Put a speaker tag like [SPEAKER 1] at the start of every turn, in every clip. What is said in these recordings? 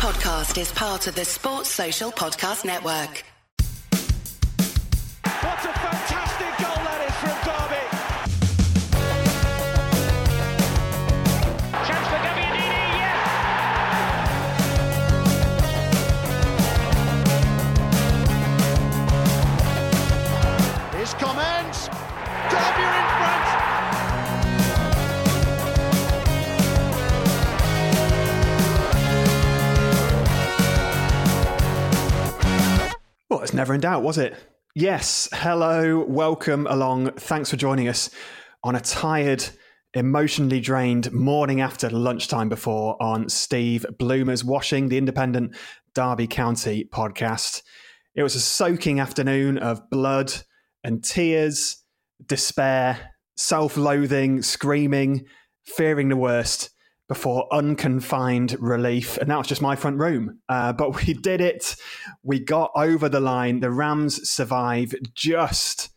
[SPEAKER 1] podcast is part of the Sports Social Podcast Network.
[SPEAKER 2] What a fantastic goal that is from Derby.
[SPEAKER 3] Chance for Gabbiadini, yes!
[SPEAKER 2] Here's comments. Derby
[SPEAKER 4] Never in doubt, was it? Yes. Hello, welcome along. Thanks for joining us on a tired, emotionally drained morning after lunchtime before on Steve Bloomer's Watching, the independent Derby County podcast. It was a soaking afternoon of blood and tears, despair, self loathing, screaming, fearing the worst before unconfined relief. And now it's just my front room. Uh, but we did it. We got over the line. The Rams survive just.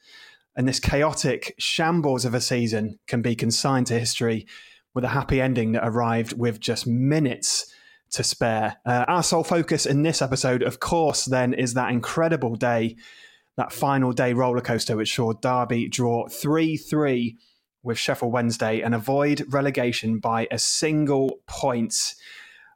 [SPEAKER 4] And this chaotic shambles of a season can be consigned to history with a happy ending that arrived with just minutes to spare. Uh, our sole focus in this episode, of course, then is that incredible day, that final day roller coaster, which saw Derby draw 3 3 with Sheffield Wednesday and avoid relegation by a single point.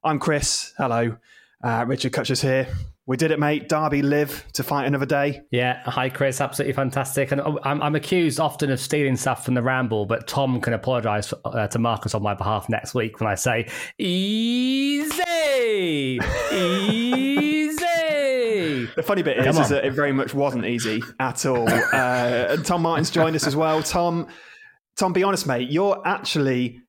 [SPEAKER 4] I'm Chris. Hello. Uh, Richard Kutcher's here. We did it, mate. Derby live to fight another day.
[SPEAKER 5] Yeah, hi Chris, absolutely fantastic. And I'm, I'm accused often of stealing stuff from the ramble, but Tom can apologise uh, to Marcus on my behalf next week when I say easy, easy.
[SPEAKER 4] The funny bit is, is that it very much wasn't easy at all. Uh, and Tom Martin's joined us as well. Tom, Tom, be honest, mate. You're actually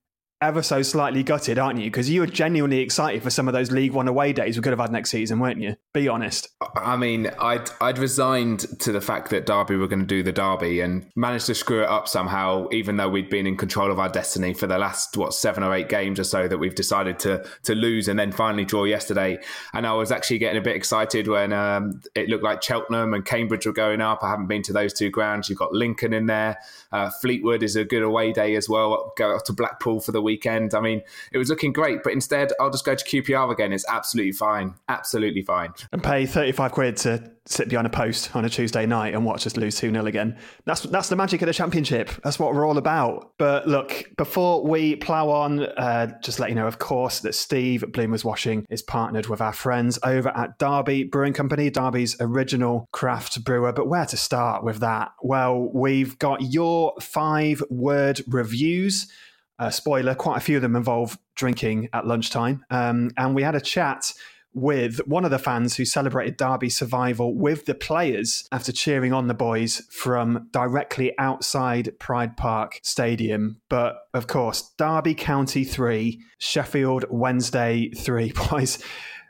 [SPEAKER 4] ever so slightly gutted, aren't you? Because you were genuinely excited for some of those League One away days we could have had next season, weren't you? Be honest.
[SPEAKER 6] I mean, I'd I'd resigned to the fact that Derby were going to do the Derby and managed to screw it up somehow, even though we'd been in control of our destiny for the last what seven or eight games or so that we've decided to to lose and then finally draw yesterday. And I was actually getting a bit excited when um, it looked like Cheltenham and Cambridge were going up. I haven't been to those two grounds. You've got Lincoln in there. Uh, Fleetwood is a good away day as well. Go up to Blackpool for the weekend. I mean, it was looking great, but instead I'll just go to QPR again. It's absolutely fine. Absolutely fine.
[SPEAKER 4] And pay 35 quid to sit behind a post on a Tuesday night and watch us lose 2 0 again. That's that's the magic of the championship. That's what we're all about. But look, before we plough on, uh, just let you know, of course, that Steve Bloomers Watching is partnered with our friends over at Derby Brewing Company, Derby's original craft brewer. But where to start with that? Well, we've got your five word reviews. Uh, spoiler, quite a few of them involve drinking at lunchtime. Um, and we had a chat with one of the fans who celebrated Derby survival with the players after cheering on the boys from directly outside Pride Park Stadium. But of course, Derby County 3, Sheffield Wednesday 3. Boys,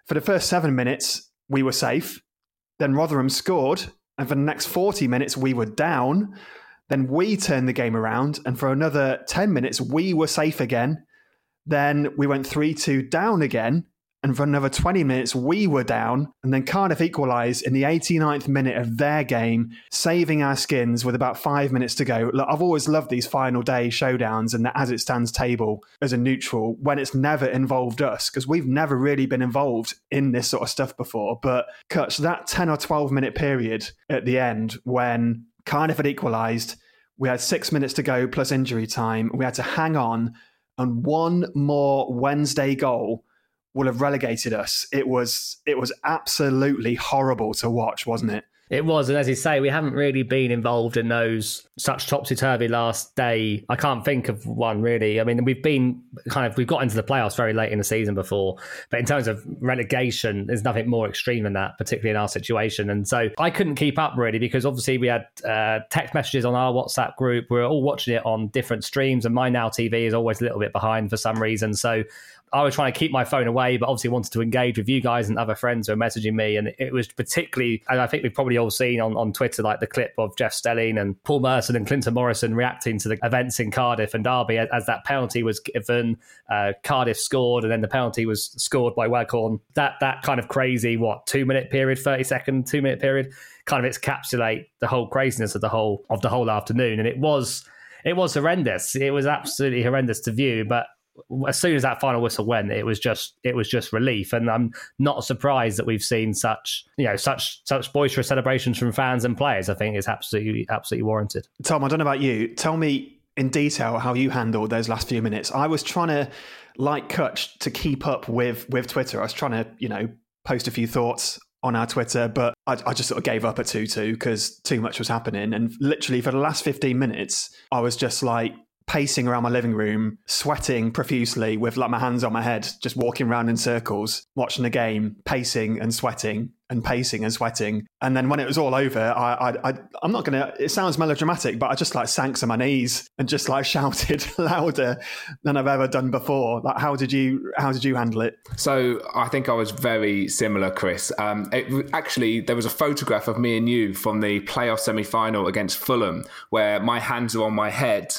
[SPEAKER 4] for the first seven minutes, we were safe. Then Rotherham scored. And for the next 40 minutes, we were down. Then we turned the game around. And for another 10 minutes, we were safe again. Then we went 3 2 down again. And for another 20 minutes, we were down. And then Cardiff equalised in the 89th minute of their game, saving our skins with about five minutes to go. Look, I've always loved these final day showdowns and the as it stands table as a neutral when it's never involved us, because we've never really been involved in this sort of stuff before. But Kutch, that 10 or 12 minute period at the end when Cardiff had equalised, we had six minutes to go plus injury time. We had to hang on, and one more Wednesday goal will have relegated us. It was it was absolutely horrible to watch, wasn't it?
[SPEAKER 5] It was, and as you say, we haven't really been involved in those such topsy turvy last day. I can't think of one really. I mean, we've been kind of we've got into the playoffs very late in the season before, but in terms of relegation, there's nothing more extreme than that, particularly in our situation. And so I couldn't keep up really because obviously we had uh, text messages on our WhatsApp group. We were all watching it on different streams, and my now TV is always a little bit behind for some reason. So I was trying to keep my phone away, but obviously wanted to engage with you guys and other friends who are messaging me. And it was particularly, and I think we've probably all seen on, on Twitter, like the clip of Jeff Stelling and Paul Merson and Clinton Morrison reacting to the events in Cardiff and Derby as, as that penalty was given. Uh, Cardiff scored, and then the penalty was scored by Waghorn. That that kind of crazy, what two minute period, thirty second, two minute period, kind of encapsulate the whole craziness of the whole of the whole afternoon. And it was it was horrendous. It was absolutely horrendous to view, but as soon as that final whistle went, it was just it was just relief, and I'm not surprised that we've seen such you know such such boisterous celebrations from fans and players. I think it's absolutely absolutely warranted.
[SPEAKER 4] Tom, I don't know about you. Tell me in detail how you handled those last few minutes. I was trying to, like Kutch, to keep up with with Twitter. I was trying to you know post a few thoughts on our Twitter, but I, I, just sort of gave up at 2 2 because too much was happening. And literally for the last 15 minutes, I was just like pacing around my living room, sweating profusely with like my hands on my head, just walking around in circles, watching the game, pacing and sweating and pacing and sweating. And then when it was all over, I, I, I am not gonna. It sounds melodramatic, but I just like sank to my knees and just like shouted louder than I've ever done before. Like, how did you how did you handle it?
[SPEAKER 6] So I think I was very similar, Chris. Um, it, actually, there was a photograph of me and you from the playoff semi final against Fulham, where my hands are on my head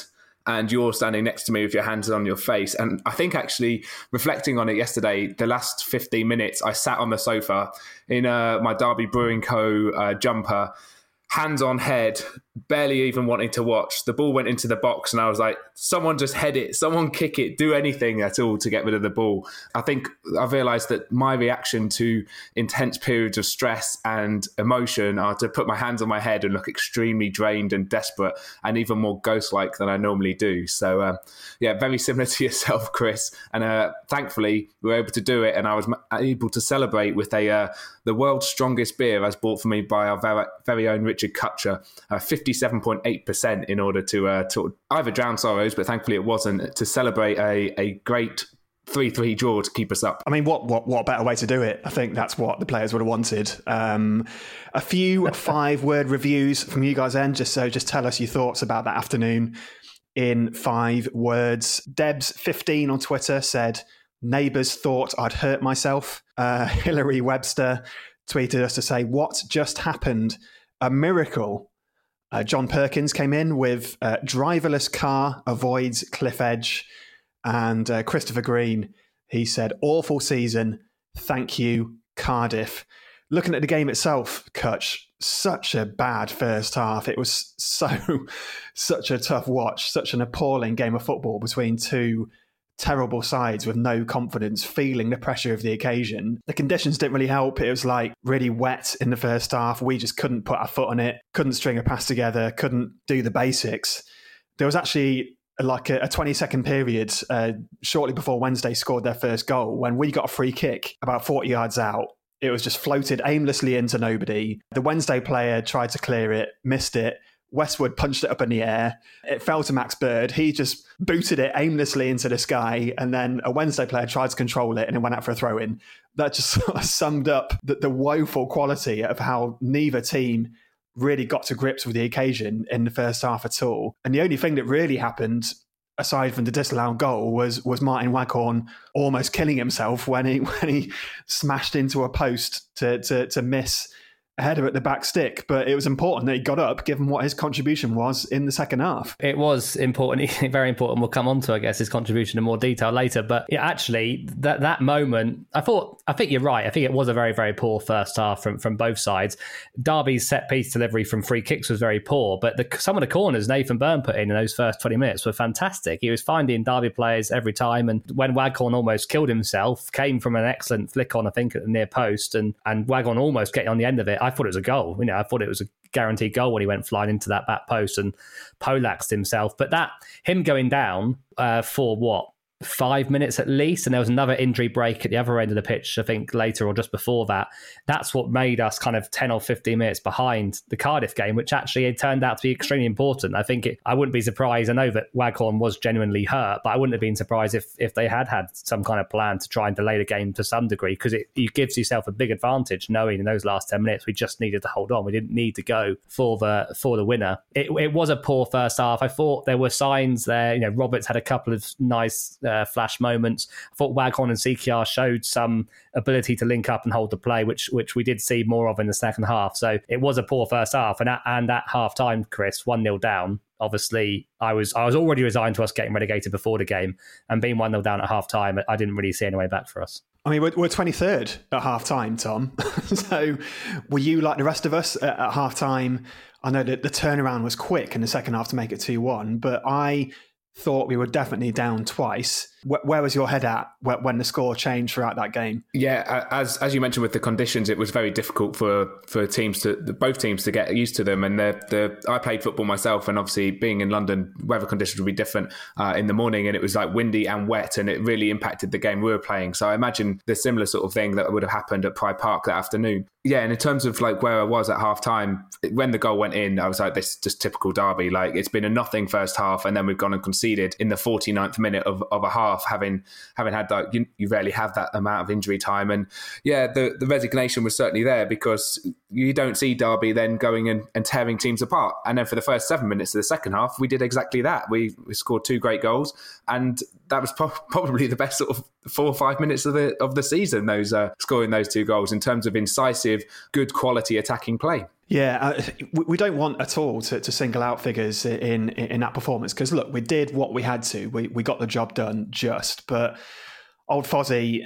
[SPEAKER 6] and you're standing next to me with your hands on your face. And I think actually reflecting on it yesterday, the last 15 minutes, I sat on the sofa in uh, my Derby Brewing Co. Uh, jumper hands on head, barely even wanting to watch. The ball went into the box, and I was like, someone just head it, someone kick it, do anything at all to get rid of the ball. I think I realized that my reaction to intense periods of stress and emotion are to put my hands on my head and look extremely drained and desperate and even more ghost like than I normally do. So, uh, yeah, very similar to yourself, Chris. And uh, thankfully, we were able to do it, and I was able to celebrate with a uh, the world's strongest beer as bought for me by our very, very own Richard Kutcher, uh, 57.8% in order to, uh, to either drown sorrows, but thankfully it wasn't, to celebrate a, a great three three draw to keep us up.
[SPEAKER 4] I mean, what what what better way to do it? I think that's what the players would have wanted. Um, a few five word reviews from you guys, then, just so just tell us your thoughts about that afternoon in five words. Debs fifteen on Twitter said, "Neighbours thought I'd hurt myself." Uh, Hillary Webster tweeted us to say, "What just happened? A miracle." Uh, John Perkins came in with uh, driverless car avoids cliff edge. And uh, Christopher Green, he said, awful season. Thank you, Cardiff. Looking at the game itself, Kutch, such a bad first half. It was so, such a tough watch, such an appalling game of football between two terrible sides with no confidence, feeling the pressure of the occasion. The conditions didn't really help. It was like really wet in the first half. We just couldn't put our foot on it, couldn't string a pass together, couldn't do the basics. There was actually like a, a 20 second period uh, shortly before Wednesday scored their first goal when we got a free kick about 40 yards out. It was just floated aimlessly into nobody. The Wednesday player tried to clear it, missed it. Westwood punched it up in the air. It fell to Max Bird. He just booted it aimlessly into the sky. And then a Wednesday player tried to control it and it went out for a throw in. That just sort of summed up the, the woeful quality of how neither team really got to grips with the occasion in the first half at all. And the only thing that really happened aside from the disallowed goal was was Martin Waghorn almost killing himself when he when he smashed into a post to to, to miss header at the back stick, but it was important that he got up, given what his contribution was in the second half.
[SPEAKER 5] It was important, very important. We'll come on to, I guess, his contribution in more detail later. But yeah, actually, that that moment, I thought, I think you're right. I think it was a very, very poor first half from from both sides. Derby's set piece delivery from free kicks was very poor, but the, some of the corners Nathan Byrne put in in those first 20 minutes were fantastic. He was finding Derby players every time, and when Waghorn almost killed himself, came from an excellent flick on, I think, at the near post, and and Waghorn almost getting on the end of it. I thought it was a goal. You know, I thought it was a guaranteed goal when he went flying into that back post and polaxed himself. But that him going down uh, for what five minutes at least, and there was another injury break at the other end of the pitch, I think later or just before that. That's what made us kind of 10 or 15 minutes behind the Cardiff game, which actually it turned out to be extremely important. I think it, I wouldn't be surprised. I know that Waghorn was genuinely hurt, but I wouldn't have been surprised if, if they had had some kind of plan to try and delay the game to some degree because it, it gives yourself a big advantage knowing in those last 10 minutes we just needed to hold on. We didn't need to go for the for the winner. It, it was a poor first half. I thought there were signs there. You know, Roberts had a couple of nice uh, Uh, flash moments. I thought Waghorn and CKR showed some ability to link up and hold the play, which which we did see more of in the second half. So it was a poor first half, and at, and at half time, Chris one 0 down. Obviously, I was I was already resigned to us getting relegated before the game, and being one 0 down at half time, I didn't really see any way back for us.
[SPEAKER 4] I mean, we're, we're 23rd at half time, Tom. so were you like the rest of us at, at half time? I know that the turnaround was quick in the second half to make it 2 1, but I thought we were definitely down twice. Where, where was your head at when the score changed throughout that game?
[SPEAKER 6] Yeah, as as you mentioned with the conditions, it was very difficult for for teams to both teams to get used to them. And the the I played football myself, and obviously being in London, weather conditions would be different uh, in the morning, and it was like windy and wet, and it really impacted the game we were playing. So I imagine the similar sort of thing that would have happened at Pride Park that afternoon. Yeah, and in terms of like where I was at half time, when the goal went in, I was like, this is just typical Derby. Like it's been a nothing first half, and then we've gone and conceded in the 49th minute of, of a half, having having had that, you, you rarely have that amount of injury time. And yeah, the, the resignation was certainly there because you don't see Derby then going and, and tearing teams apart. And then for the first seven minutes of the second half, we did exactly that. We, we scored two great goals, and that was pro- probably the best sort of four or five minutes of the of the season. Those uh, scoring those two goals in terms of incisive, good quality attacking play.
[SPEAKER 4] Yeah, uh, we don't want at all to, to single out figures in in that performance because look, we did what we had to. We we got the job done just, but old Fozzie,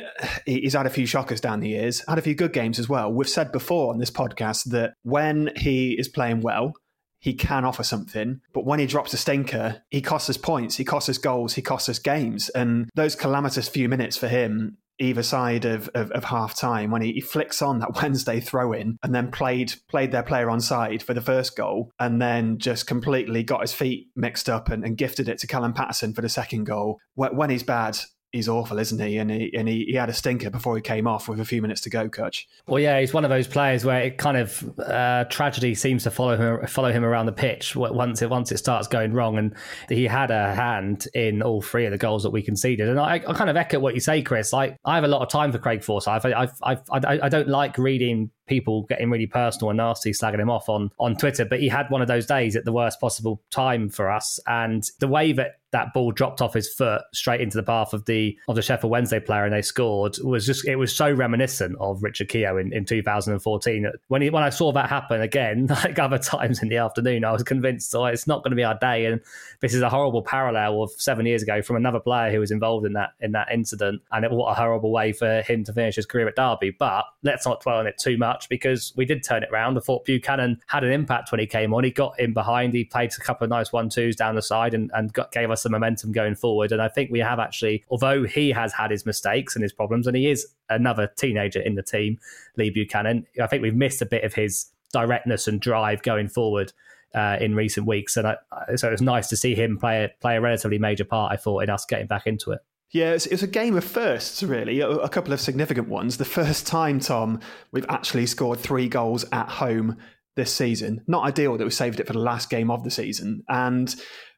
[SPEAKER 4] he's had a few shockers down the years, had a few good games as well. We've said before on this podcast that when he is playing well, he can offer something. But when he drops a stinker, he costs us points, he costs us goals, he costs us games. And those calamitous few minutes for him either side of, of, of half time when he, he, flicks on that Wednesday throw in and then played played their player on side for the first goal and then just completely got his feet mixed up and, and gifted it to Callum Patterson for the second goal. When he's bad, he's awful, isn't he? And he and he, he had a stinker before he came off with a few minutes to go, Kutch.
[SPEAKER 5] Well, yeah, he's one of those players where it kind of uh, tragedy seems to follow him follow him around the pitch once it once it starts going wrong. And he had a hand in all three of the goals that we conceded. And I, I kind of echo what you say, Chris. Like I have a lot of time for Craig Forsyth. I, I, I, I don't like reading people getting really personal and nasty, slagging him off on on Twitter. But he had one of those days at the worst possible time for us, and the way that that ball dropped off his foot straight into the path of the of the Sheffield Wednesday player and they scored was just it was so reminiscent of Richard Keogh in, in 2014. When he, when I saw that happen again, like other times in the afternoon, I was convinced oh, it's not going to be our day. And this is a horrible parallel of seven years ago from another player who was involved in that in that incident. And it, what a horrible way for him to finish his career at Derby. But let's not dwell on it too much because we did turn it around. I thought Buchanan had an impact when he came on. He got in behind. He played a couple of nice one twos down the side and, and got, gave us the momentum going forward. And I think we have actually, although he has had his mistakes and his problems, and he is another teenager in the team, Lee Buchanan, I think we've missed a bit of his directness and drive going forward. Uh, in recent weeks, and I, so it was nice to see him play play a relatively major part. I thought in us getting back into it.
[SPEAKER 4] Yeah, it's, it's, a game of firsts, really. A, a, couple of significant ones. The first time, Tom, we've actually scored three goals at home this season. Not ideal that we saved it for the last game of the season. And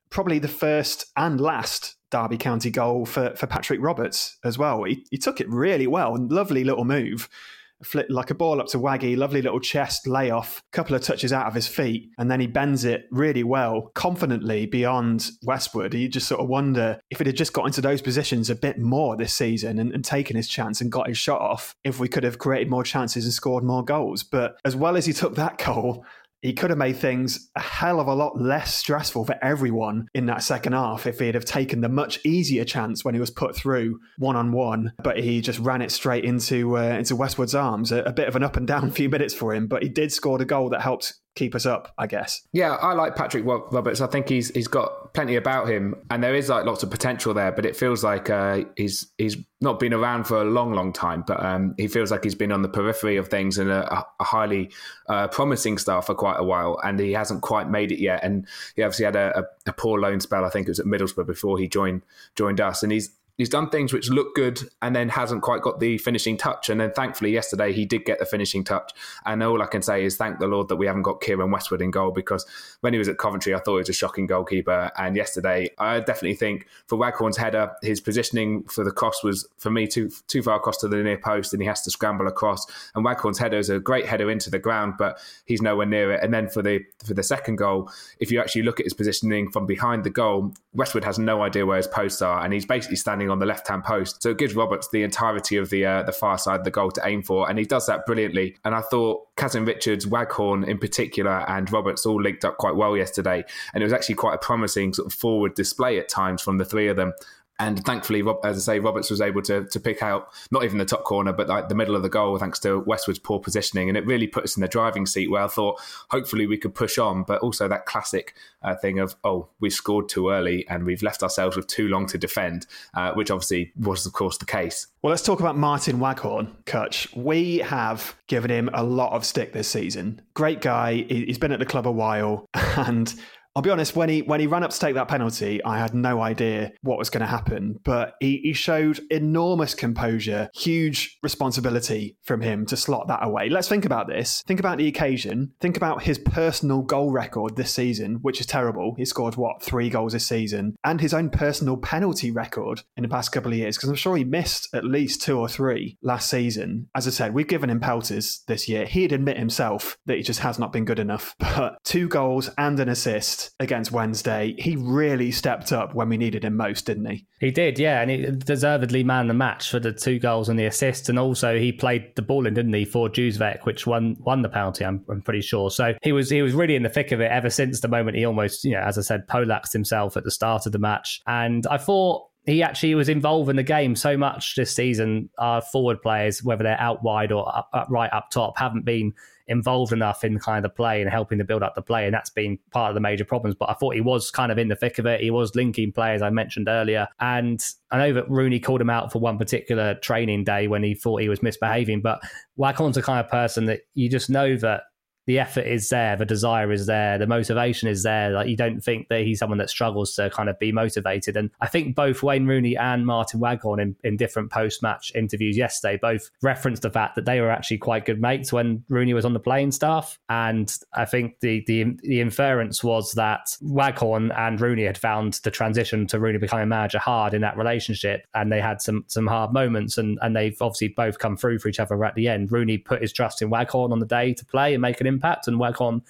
[SPEAKER 4] probably the first and last Derby County goal for, for Patrick Roberts as well. He, he took it really well. Lovely little move. Flip, like a ball up to Waggy, lovely little chest layoff, couple of touches out of his feet, and then he bends it really well, confidently beyond Westwood. You just sort of wonder if it had just got into those positions a bit more this season and, and taken his chance and got his shot off, if we could have created more chances and scored more goals. But as well as he took that goal, he could have made things a hell of a lot less stressful for everyone in that second half if he'd have taken the much easier chance when he was put through one on one. But he just ran it straight into uh, into Westwood's arms. A, a, bit of an up and down few minutes for him, but he did score the goal that helped keep us up, I guess.
[SPEAKER 6] Yeah, I like Patrick Roberts. I think he's he's got plenty about him, and there is like lots of potential there. But it feels like uh, he's he's not been around for a long, long time. But um, he feels like he's been on the periphery of things and a, a highly uh, promising star for quite a while, and he hasn't quite made it yet. And he obviously had a, a, a poor loan spell. I think it was at Middlesbrough before he joined joined us, and he's he's done things which look good and then hasn't quite got the finishing touch. And then thankfully yesterday he did get the finishing touch. And all I can say is thank the Lord that we haven't got Keiren Westwood in goal because when he was at Coventry, I thought he was a shocking goalkeeper. And yesterday, I definitely think for Waghorn's header, his positioning for the cross was for me too too far across to the near post, and he has to scramble across. And Waghorn's header is a great header into the ground, but he's nowhere near it. And then for the for the second goal, if you actually look at his positioning from behind the goal, Westwood has no idea where his posts are, and he's basically standing standing on the left hand post. So it gives Roberts the entirety of the uh, the far side the goal to aim for, and he does that brilliantly. And I thought Kazim Richards, Waghorn in particular, and Roberts all linked up quite well yesterday, and it was actually quite a promising sort of forward display at times from the three of them. And thankfully, as I say, Roberts was able to to pick out not even the top corner, but like the middle of the goal, thanks to Westwood's poor positioning, and it really put us in the driving seat where I thought hopefully we could push on, but also that classic uh, thing of oh we scored too early and we've left ourselves with too long to defend, uh, which obviously was of course the case.
[SPEAKER 4] Well, let's talk about Martin Waghorn, Kutch. We have given him a lot of stick this season. Great guy. He's been at the club a while, and I'll be honest, when he when he ran up to take that penalty, I had no idea what was going to happen. But he, he showed enormous composure, huge responsibility from him to slot that away. Let's think about this. Think about the occasion. Think about his personal goal record this season, which is terrible. He scored what three goals this season, and his own personal penalty record in the past couple of years. Because I'm sure he missed at least two or three last season. As I said, we've given him pelters this year. He'd admit himself that he just has not been good enough. But two goals and an assist against Wednesday, he really stepped up when we needed him most, didn't he?
[SPEAKER 5] He did, yeah, and he deservedly man the match for the two goals and the assist, and also he played the ball in, didn't he, for Jozwiak, which won won the penalty. I'm, I'm pretty sure. So he was he was really in the thick of it ever since the moment he almost, you know, as I said, polaxed himself at the start of the match, and I thought he actually was involved in the game so much this season. Our forward players, whether they're out wide or up, up, right up top, haven't been involved enough in kind of the play and helping to build up the play. And that's been part of the major problems. But I thought he was kind of in the thick of it. He was linking players, I mentioned earlier. And I know that Rooney called him out for one particular training day when he thought he was misbehaving. But Waghorn's the kind of person that you just know that the effort is there, the desire is there, the motivation is there. Like you don't think that he's someone that struggles to kind of be motivated. And I think both Wayne Rooney and Martin Waghorn in, in different post match interviews yesterday both referenced the fact that they were actually quite good mates when Rooney was on the playing staff. And I think the the the inference was that Waghorn and Rooney had found the transition to Rooney becoming manager hard in that relationship, and they had some some hard moments, and and they've obviously both come through for each other at the end. Rooney put his trust in Waghorn on the day to play and make an impact impact, and Waghorn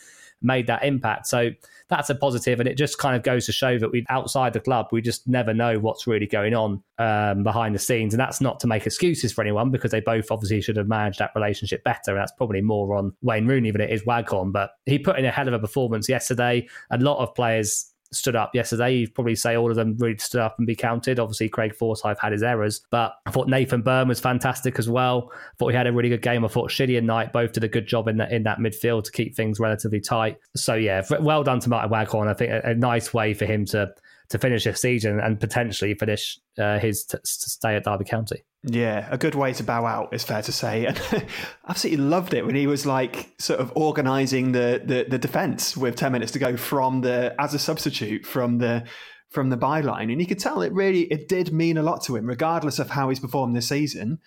[SPEAKER 5] made that impact. So that's a positive, and it just kind of goes to show that we outside the club we just never know what's really going on um, behind the scenes, and that's not to make excuses for anyone because they both obviously should have managed that relationship better, and that's probably more on Wayne Rooney than it is Waghorn. But he put in a hell of a performance yesterday. A lot of players stood up yesterday. You'd probably say all of them really stood up and be counted. Obviously, Craig Forsyth had his errors, but I thought Nathan Byrne was fantastic as well. I thought he had a really good game. I thought Shinnie and Knight both did a good job in that in that midfield to keep things relatively tight. So yeah, well done to Martin Waghorn. I think a, a nice way for him to to finish his season and potentially finish uh, his t- stay at Derby County.
[SPEAKER 4] Yeah, a good way to bow out is fair to say, and absolutely loved it when he was like sort of organising the, the the defence with ten minutes to go from the as a substitute from the from the byline, and you could tell it really it did mean a lot to him, regardless of how he's performed this season.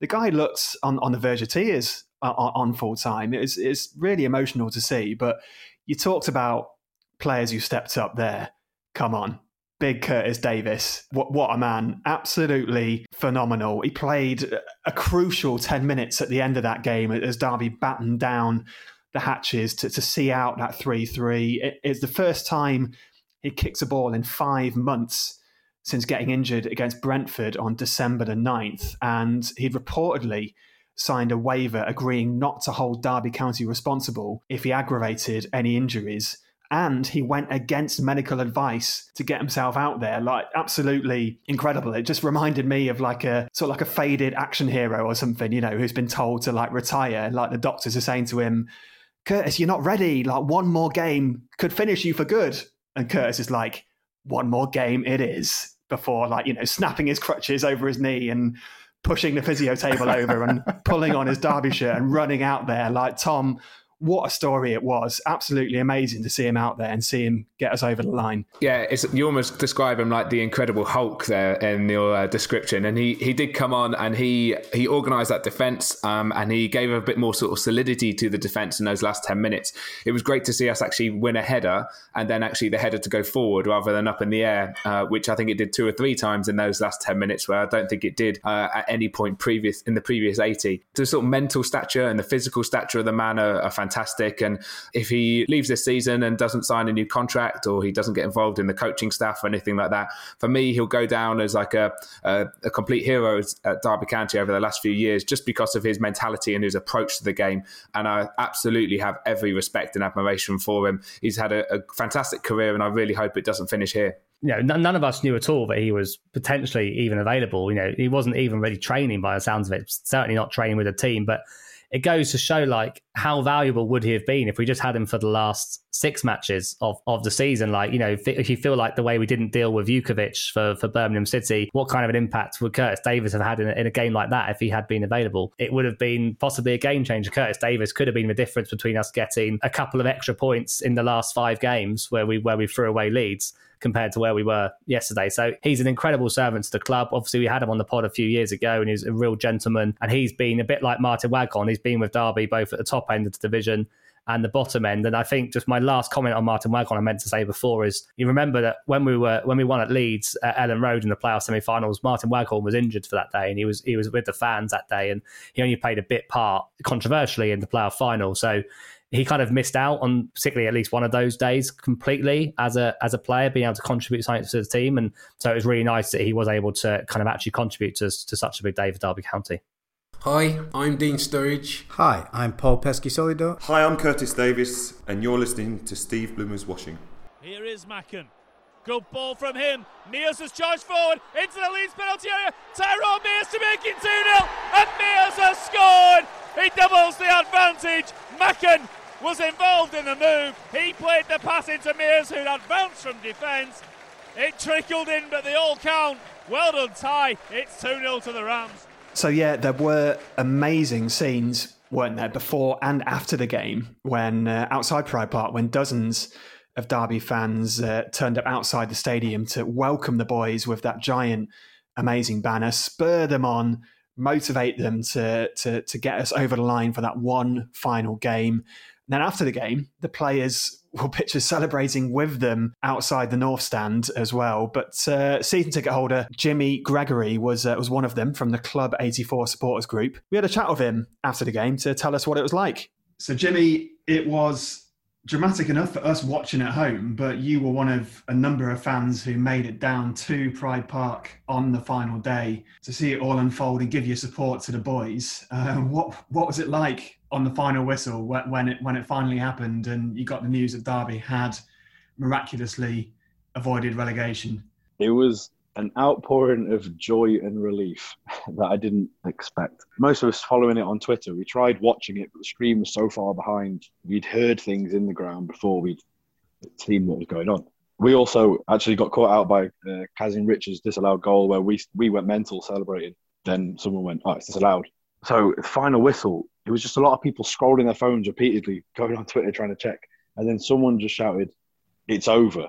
[SPEAKER 4] The guy looks on, on the verge of tears uh, on, on full time. It's it's really emotional to see. But you talked about players who stepped up there. Come on, big Curtis Davies. What, what a man. Absolutely phenomenal. He played a crucial 10 minutes at the end of that game as Derby battened down the hatches to, to see out that 3 3. It, it's the first time he kicks a ball in five months since getting injured against Brentford on December the 9th. And he'd reportedly signed a waiver agreeing not to hold Derby County responsible if he aggravated any injuries and he went against medical advice to get himself out there like absolutely incredible. It just reminded me of like a sort of like a faded action hero or something you know who's been told to like retire like the doctors are saying to him curtis you're not ready. Like one more game could finish you for good. And curtis is like one more game it is before like you know snapping his crutches over his knee and pushing the physio table over and pulling on his derby shirt and running out there. Like tom what a story it was. Absolutely amazing to see him out there and see him get us over the line.
[SPEAKER 6] Yeah, you almost describe him like the Incredible Hulk there in your uh, description. And he, he did come on and he he organised that defence um, and he gave a bit more sort of solidity to the defence in those last 10 minutes. It was great to see us actually win a header and then actually the header to go forward rather than up in the air, uh, which I think it did two or three times in those last 10 minutes where I don't think it did uh, at any point previous in the previous 80. The sort of mental stature and the physical stature of the man are, are fantastic fantastic. And if he leaves this season and doesn't sign a new contract or he doesn't get involved in the coaching staff or anything like that, for me, he'll go down as like a, a, a complete hero at Derby County over the last few years just because of his mentality and his approach to the game. And I absolutely have every respect and admiration for him. He's had a, a fantastic career and I really hope it doesn't finish here.
[SPEAKER 5] you know, none of us knew at all that he was potentially even available. You know, he wasn't even really training by the sounds of it. Certainly not training with a team, but it goes to show like how valuable would he have been if we just had him for the last six matches of, of the season. Like, you know, if you feel like the way we didn't deal with Jutkiewicz for, for Birmingham City, what kind of an impact would Curtis Davies have had in a, in a game like that if he had been available? It would have been possibly a game changer. Curtis Davies could have been the difference between us getting a couple of extra points in the last five games where we where we threw away leads compared to where we were yesterday. So he's an incredible servant to the club. Obviously, we had him on the pod a few years ago, and he's a real gentleman. And he's been a bit like Martin Waghorn. He's been with Derby both at the top end of the division and the bottom end. And I think just my last comment on Martin Waghorn I meant to say before is you remember that when we were when we won at Leeds uh, at Elland Road in the playoff semi-finals, Martin Waghorn was injured for that day, and he was he was with the fans that day, and he only played a bit part controversially in the playoff final. So he kind of missed out on particularly at least one of those days completely as a as a player being able to contribute something to the team and so it was really nice that he was able to kind of actually contribute to, to such a big day for Derby County.
[SPEAKER 7] Hi, I'm Dean Sturridge.
[SPEAKER 8] Hi, I'm Paul Peschisolido.
[SPEAKER 9] Hi, I'm Curtis Davies, and you're listening to Steve Bloomer's Watching.
[SPEAKER 3] Here is Macken. Good ball from him. Mears has charged forward into the Leeds penalty area. Tyrone Mears to make it 2 0, and Mears has scored. He doubles the advantage. Macken was involved in the move. He played the pass into Mears, who advanced from defence. It trickled in, but they all count. Well done, Ty. It's 2 0 to the Rams.
[SPEAKER 4] So, yeah, there were amazing scenes, weren't there, before and after the game when uh, outside Pride Park, when dozens of Derby fans uh, turned up outside the stadium to welcome the boys with that giant, amazing banner, spur them on, motivate them to, to, to get us over the line for that one final game. And then after the game, the players will pictures celebrating with them outside the north stand as well. But uh, season ticket holder Jimmy Gregory was uh, was one of them from the Club 84 supporters group. We had a chat with him after the game to tell us what it was like. So Jimmy, it was dramatic enough for us watching at home, but you were one of a number of fans who made it down to Pride Park on the final day to see it all unfold and give your support to the boys. Uh, what what was it like on the final whistle when it when it finally happened and you got the news that Derby had miraculously avoided relegation?
[SPEAKER 10] It was an outpouring of joy and relief that I didn't expect. Most of us following it on Twitter, we tried watching it, but the stream was so far behind. We'd heard things in the ground before we'd seen what was going on. We also actually got caught out by uh, Kazim Richards' disallowed goal where we we went mental celebrating. Then someone went, "Oh, it's disallowed." So final whistle, it was just a lot of people scrolling their phones repeatedly, going on Twitter trying to check, and then someone just shouted, "It's over,"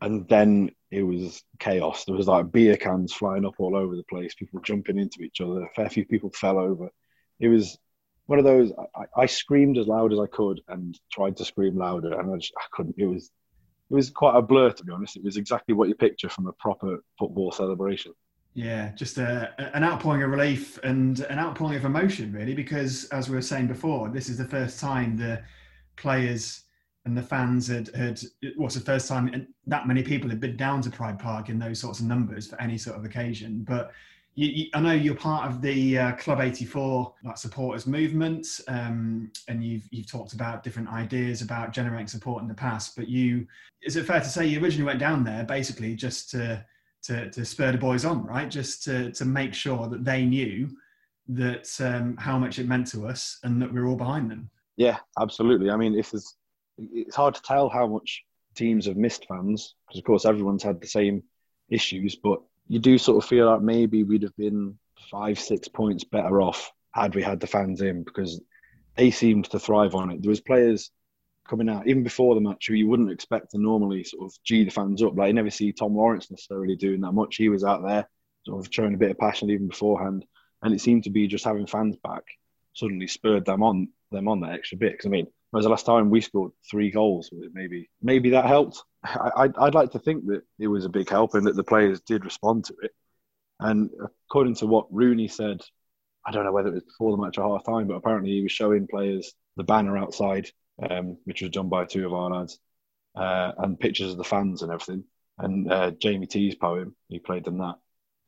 [SPEAKER 10] and then it was chaos. There was like beer cans flying up all over the place, people jumping into each other. A fair few people fell over. It was one of those. I, I screamed as loud as I could and tried to scream louder, and I, just, I couldn't. It was it was quite a blur to be honest. It was exactly what you picture from a proper football celebration.
[SPEAKER 4] Yeah, just a, an outpouring of relief and an outpouring of emotion, really, because as we were saying before, this is the first time the players and the fans had had it was the first time that many people had been down to Pride Park in those sorts of numbers for any sort of occasion. But you, you, I know you're part of the uh, Club 84 like supporters movement, um, and you've you've talked about different ideas about generating support in the past. But you, is it fair to say you originally went down there basically just to to, to spur the boys on, right? Just to to make sure that they knew that um, how much it meant to us and that we're all behind them.
[SPEAKER 10] Yeah, absolutely. I mean, if there's it's hard to tell how much teams have missed fans because, of course, everyone's had the same issues. But you do sort of feel like maybe we'd have been five, six points better off had we had the fans in because they seemed to thrive on it. There was players coming out even before the match who you wouldn't expect to normally sort of g the fans up. Like you never see Tom Lawrence necessarily doing that much. He was out there sort of showing a bit of passion even beforehand, and it seemed to be just having fans back suddenly spurred them on them on that extra bit. Because I mean, Whereas the last time we scored three goals, maybe maybe that helped. I, would like to think that it was a big help and that the players did respond to it. And according to what Rooney said, I don't know whether it was before the match or half time, but apparently he was showing players the banner outside, um, which was done by two of our lads, uh, and pictures of the fans and everything. And uh, Jamie T's poem, he played them that.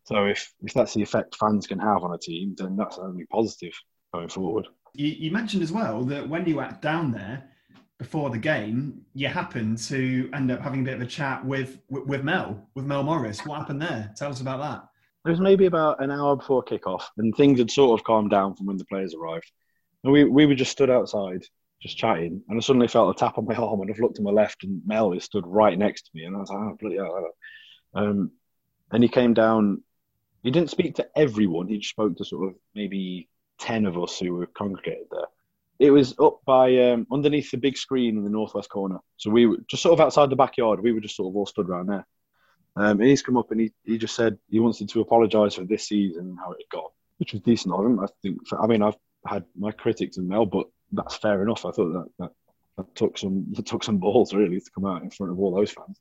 [SPEAKER 10] So if, if that's the effect fans can have on a team, then that's only positive going forward.
[SPEAKER 4] You, you, mentioned as well that when you were down there, before the game, you happened to end up having a bit of a chat with with Mel, with Mel Morris. What happened there? Tell us about that.
[SPEAKER 10] It was maybe about an hour before kickoff, and things had sort of calmed down from when the players arrived. And we we were just stood outside, just chatting, and I suddenly felt a tap on my arm, and I've looked to my left, and Mel is stood right next to me, and I was like, oh bloody hell. Um, and he came down. He didn't speak to everyone. He just spoke to sort of maybe ten of us who were congregated there. It was up by um, underneath the big screen in the northwest corner. So we were just sort of outside the backyard. We were just sort of all stood around there. Um, and he's come up and he, he just said he wanted to apologise for this season and how it had gone, which was decent of him. I think. I mean, I've had my critics in Mel, but that's fair enough. I thought that, that, that took some that took some balls really to come out in front of all those fans.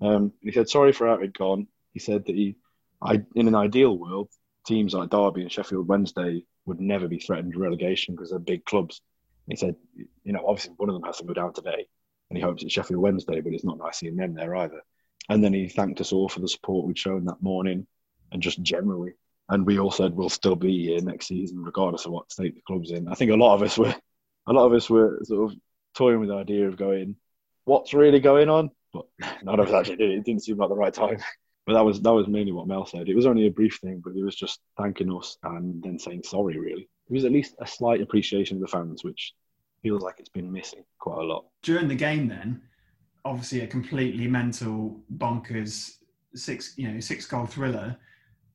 [SPEAKER 10] Um, he said sorry for how it had gone. He said that he, I, in an ideal world, teams like Derby and Sheffield Wednesday would never be threatened relegation because they're big clubs. He said, you know, obviously one of them has to go down today, and he hopes it's Sheffield Wednesday, but it's not nice seeing them there either. And then he thanked us all for the support we'd shown that morning, and just generally. And we all said we'll still be here next season, regardless of what state the club's in. I think a lot of us were, a lot of us were sort of toying with the idea of going, what's really going on? But none of us actually did. It didn't seem like the right time. But that was that was mainly what Mel said. It was only a brief thing, but he was just thanking us and then saying sorry. Really, it was at least a slight appreciation of the fans, which feels like it's been missing quite a lot
[SPEAKER 4] during the game. Then, obviously, a completely mental, bonkers six you know six goal thriller.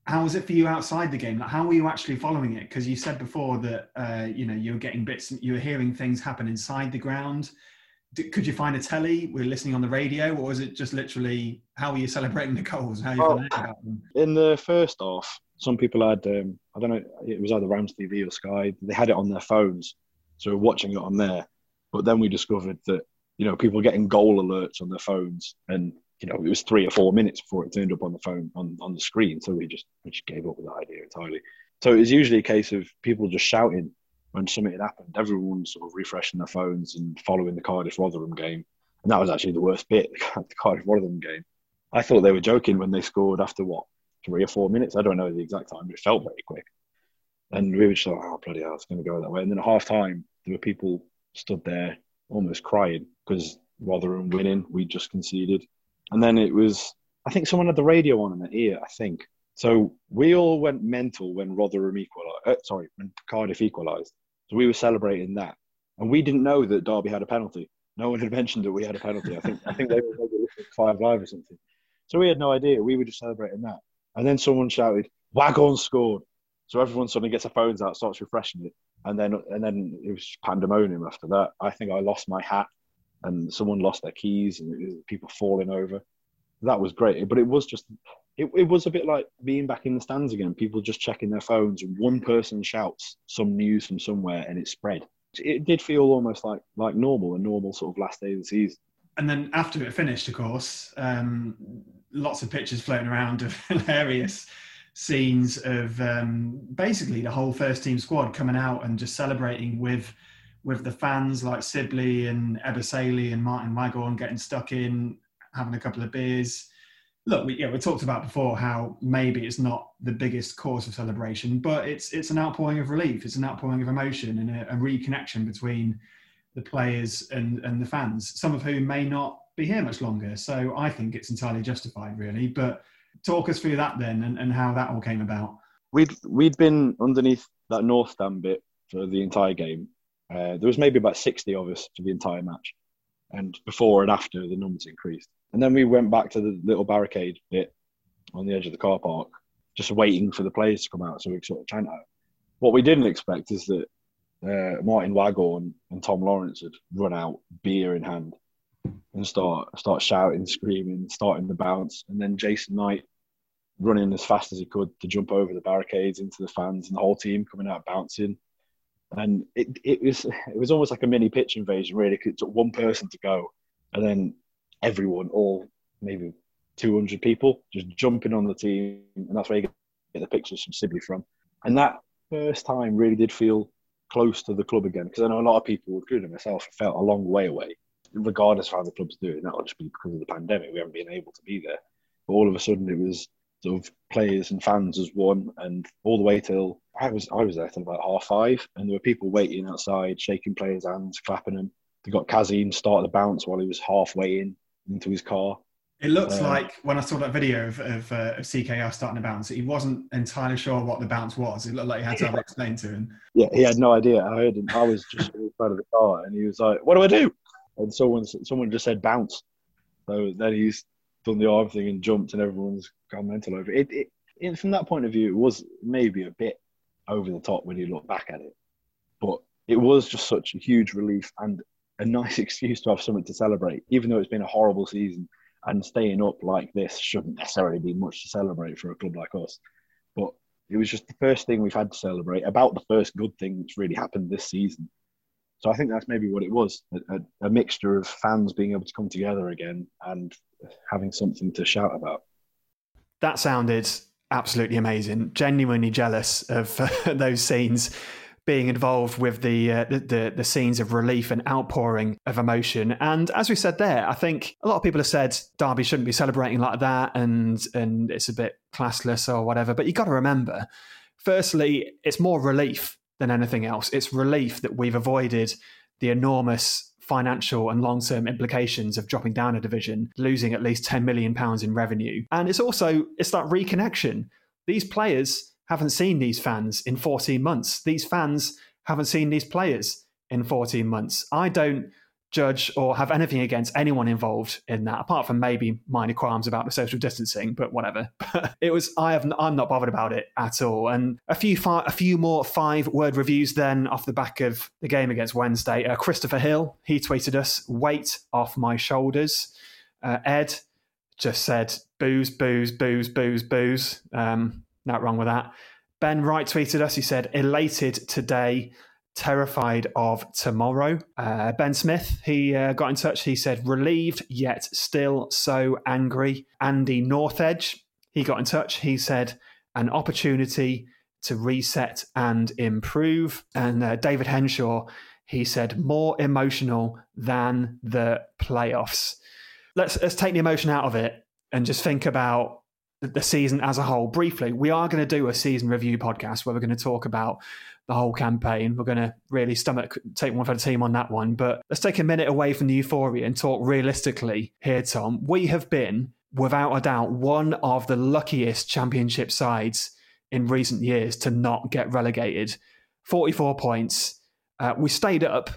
[SPEAKER 4] How was it for you outside the game? Like, how were you actually following it? Because you said before that uh, you know you were getting bits, you were hearing things happen inside the ground could you find a telly? We're listening on the radio, or is it just literally how are you celebrating the goals? How are you about them?
[SPEAKER 10] In the first half, some people had um, I don't know, it was either Rams TV or Sky. They had it on their phones, so we're watching it on there. But then we discovered that you know people getting goal alerts on their phones, and you know it was three or four minutes before it turned up on the phone on, on the screen. So we just we just gave up with that idea entirely. So it was usually a case of people just shouting when something had happened, everyone was sort of refreshing their phones and following the Cardiff Rotherham game. And that was actually the worst bit, the Cardiff Rotherham game. I thought they were joking when they scored after what, three or four minutes? I don't know the exact time, but it felt very quick. And we were just like, oh, bloody hell, it's going to go that way. And then at half time, there were people stood there almost crying because Rotherham winning, we just conceded. And then it was, I think someone had the radio on in their ear, I think. So we all went mental when Rotherham equalised. Uh, sorry, when Cardiff equalised. So we were celebrating that, and we didn't know that Derby had a penalty. No one had mentioned that we had a penalty. I think I think they were maybe five live or something. So we had no idea. We were just celebrating that, and then someone shouted, "Waghorn scored!" So everyone suddenly gets their phones out, starts refreshing it, and then and then it was pandemonium after that. I think I lost my hat, and someone lost their keys, and people falling over. That was great, but it was just it, it was a bit like being back in the stands again. People just checking their phones. One person shouts some news from somewhere, and it spread. It did feel almost like like normal, a normal sort of last day of the season.
[SPEAKER 4] And then after it finished, of course, um, lots of pictures floating around of hilarious scenes of um, basically the whole first team squad coming out and just celebrating with with the fans like Sibley and Ebosele and Martin Waghorn getting stuck in, having a couple of beers look, we, yeah, we talked about before how maybe it's not the biggest cause of celebration, but it's it's an outpouring of relief, it's an outpouring of emotion and a, a reconnection between the players and, and the fans, some of whom may not be here much longer. So I think it's entirely justified, really. But talk us through that then and, and how that all came about.
[SPEAKER 10] We'd we'd been underneath that north stand bit for the entire game. Uh, there was maybe about sixty of us for the entire match, and before and after the numbers increased. And then we went back to the little barricade bit on the edge of the car park, just waiting for the players to come out so we could sort of chant out. What we didn't expect is that uh, Martin Waghorn and Tom Lawrence had run out, beer in hand, and start start shouting, screaming, starting the bounce, and then Jason Knight running as fast as he could to jump over the barricades into the fans, and the whole team coming out bouncing. And it, it was it was almost like a mini pitch invasion, really, because it took one person to go, and then everyone, all maybe 200 people, just jumping on the team. And that's where you get the pictures from Sibley from. And that first time really did feel close to the club again because I know a lot of people, including myself, felt a long way away. Regardless of how the club's doing, that'll just be because of the pandemic. We haven't been able to be there. But all of a sudden, it was sort of players and fans as one, and all the way till I was I was there till about half five, and there were people waiting outside, shaking players' hands, clapping them they got Kazim start the bounce while he was halfway in into his car.
[SPEAKER 4] It looks
[SPEAKER 10] Um,
[SPEAKER 4] like when I saw that video of, of, uh, of CKR starting a bounce, he wasn't entirely sure what the bounce was. It looked like he had to have it explained to him.
[SPEAKER 10] Yeah, he had no idea. I heard him. I was just in of the car, and he was like, "What do I do?" And someone someone just said bounce. So then he's done the arm thing and jumped, and everyone's gone mental over it. It, it. From that point of view, it was maybe a bit over the top when you look back at it, but it was just such a huge relief and a nice excuse to have something to celebrate, even though it's been a horrible season. And staying up like this shouldn't necessarily be much to celebrate for a club like us. But it was just the first thing we've had to celebrate about the first good thing that's really happened this season. So I think that's maybe what it was a, a, a mixture of fans being able to come together again and having something to shout about.
[SPEAKER 4] That sounded absolutely amazing. Genuinely jealous of those scenes being involved with the, uh, the, the the scenes of relief and outpouring of emotion. And as we said there, I think a lot of people have said Derby shouldn't be celebrating like that, and and it's a bit classless or whatever. But you got to remember, firstly, it's more relief than anything else. It's relief that we've avoided the enormous financial and long term implications of dropping down a division, losing at least 10 million pounds in revenue. And it's also it's that reconnection. These players haven't seen these fans in 14 months. These fans haven't seen these players in 14 months. I don't judge or have anything against anyone involved in that, apart from maybe minor qualms about the social distancing, but whatever. it was I have I'm not bothered about it at all. And a few fi- a few more five word reviews then off the back of the game against Wednesday. Uh, Christopher Hill he tweeted us weight off my shoulders. Uh, Ed just said booze, booze, booze, booze, booze. Um, not wrong with that. Ben Wright tweeted us. He said elated today terrified of tomorrow. Uh, ben Smith, he uh, got in touch. He said, relieved yet still so angry. Andy Northedge, he got in touch. He said, an opportunity to reset and improve. And uh, David Henshaw, he said, more emotional than the playoffs. Let's, let's take the emotion out of it and just think about the season as a whole briefly. We are going to do a season review podcast where we're going to talk about the whole campaign. We're going to really stomach take one for the team on that one. But let's take a minute away from the euphoria and talk realistically here, Tom. We have been, without a doubt, one of the luckiest championship sides in recent years to not get relegated. 44 points. Uh, we stayed up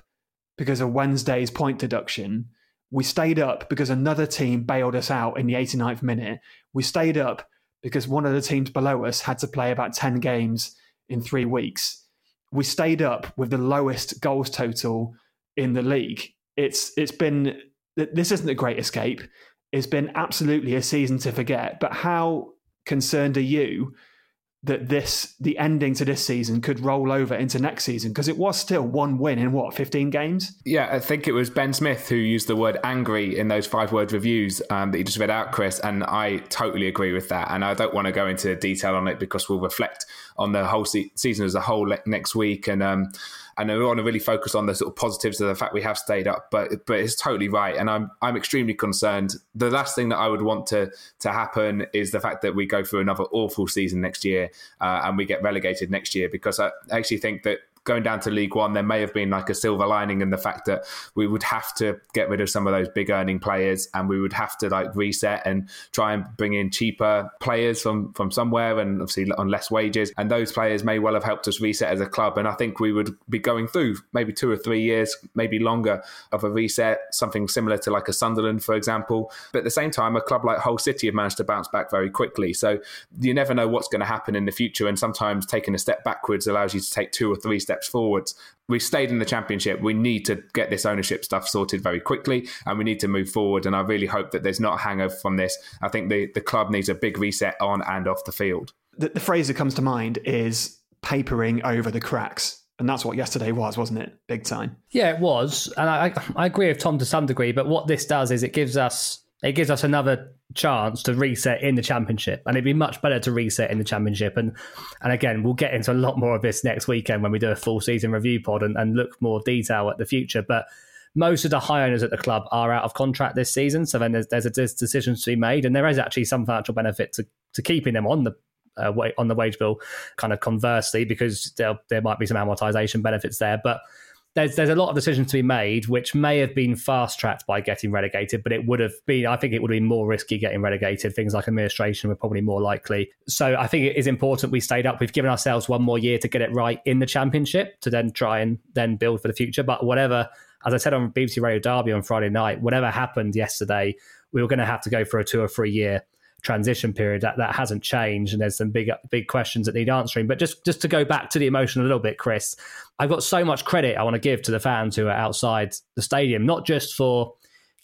[SPEAKER 4] because of Wednesday's point deduction. We stayed up because another team bailed us out in the 89th minute. We stayed up because one of the teams below us had to play about 10 games in three weeks we stayed up with the lowest goals total in the league. It's it's been this isn't a great escape. It's been absolutely a season to forget. But how concerned are you that this the ending to this season could roll over into next season because it was still one win in what 15 games?
[SPEAKER 6] Yeah i think it was ben smith who used the word angry in those five word reviews um, that you just read out chris and i totally agree with that and i don't want to go into detail on it because we'll reflect on the whole se- season as a whole next week and um, and we want to really focus on the sort of positives of the fact we have stayed up. But but it's totally right, and I'm I'm extremely concerned. The last thing that I would want to to happen is the fact that we go through another awful season next year uh, and we get relegated next year because I actually think that going down to League One, there may have been like a silver lining in the fact that we would have to get rid of some of those big earning players and we would have to like reset and try and bring in cheaper players from, from somewhere and obviously on less wages. And those players may well have helped us reset as a club. And I think we would be going through maybe two or three years, maybe longer of a reset, something similar to like a Sunderland, for example. But at the same time, a club like Hull City have managed to bounce back very quickly. So you never know what's going to happen in the future. And sometimes taking a step backwards allows you to take two or three steps forwards. We stayed in the championship. We need to get this ownership stuff sorted very quickly and we need to move forward. And I really hope that there's not a hangover from this. I think the, the club needs a big reset on and off the field.
[SPEAKER 4] The, the phrase that comes to mind is papering over the cracks. And that's what yesterday was, wasn't it? Big time.
[SPEAKER 5] Yeah, it was. And I, I agree with Tom to some degree. But what this does is it gives us it gives us another chance to reset in the championship and it'd be much better to reset in the championship. And and again we'll get into a lot more of this next weekend when we do a full season review pod and, and look more detail at the future. But most of the high owners at the club are out of contract this season so then there's, there's a there's decisions to be made and there is actually some financial benefit to, to keeping them on the uh, on the wage bill kind of conversely because there, there might be some amortization benefits there. But there's there's a lot of decisions to be made, which may have been fast tracked by getting relegated, but it would have been. I think it would have been more risky getting relegated. Things like administration were probably more likely. So I think it is important we stayed up. We've given ourselves one more year to get it right in the championship to then try and then build for the future. But whatever, as I said on BBC Radio Derby on Friday night, whatever happened yesterday, we were going to have to go for a two or three year transition period that that hasn't changed and there's some big big questions that need answering. But just just to go back to the emotion a little bit chris i've got so much credit i want to give to the fans who are outside the stadium not just for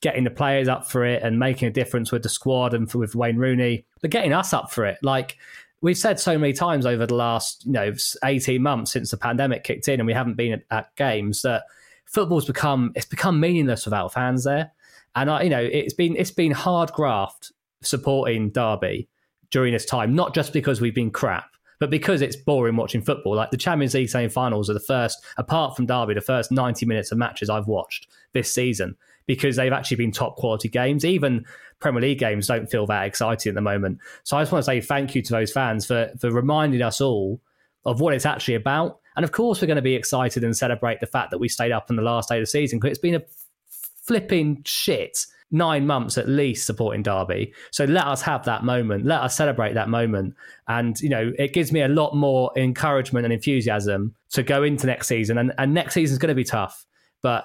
[SPEAKER 5] getting the players up for it and making a difference with the squad and for, with wayne rooney but getting us up for it. Like we've said so many times over the last you know 18 months since the pandemic kicked in and we haven't been at, at games that football's become it's become meaningless without fans there. And I, you know it's been it's been hard graft supporting Derby during this time, not just because we've been crap, but because it's boring watching football. Like the Champions League semi-finals are the first, apart from Derby, the first 90 minutes of matches I've watched this season because they've actually been top quality games. Even Premier League games don't feel that exciting at the moment. So I just want to say thank you to those fans for for reminding us all of what it's actually about. And of course, we're going to be excited and celebrate the fact that we stayed up in the last day of the season because it's been a flipping shit nine months at least supporting Derby. So let us have that moment. Let us celebrate that moment. And, you know, it gives me a lot more encouragement and enthusiasm to go into next season. And, and next season is going to be tough. But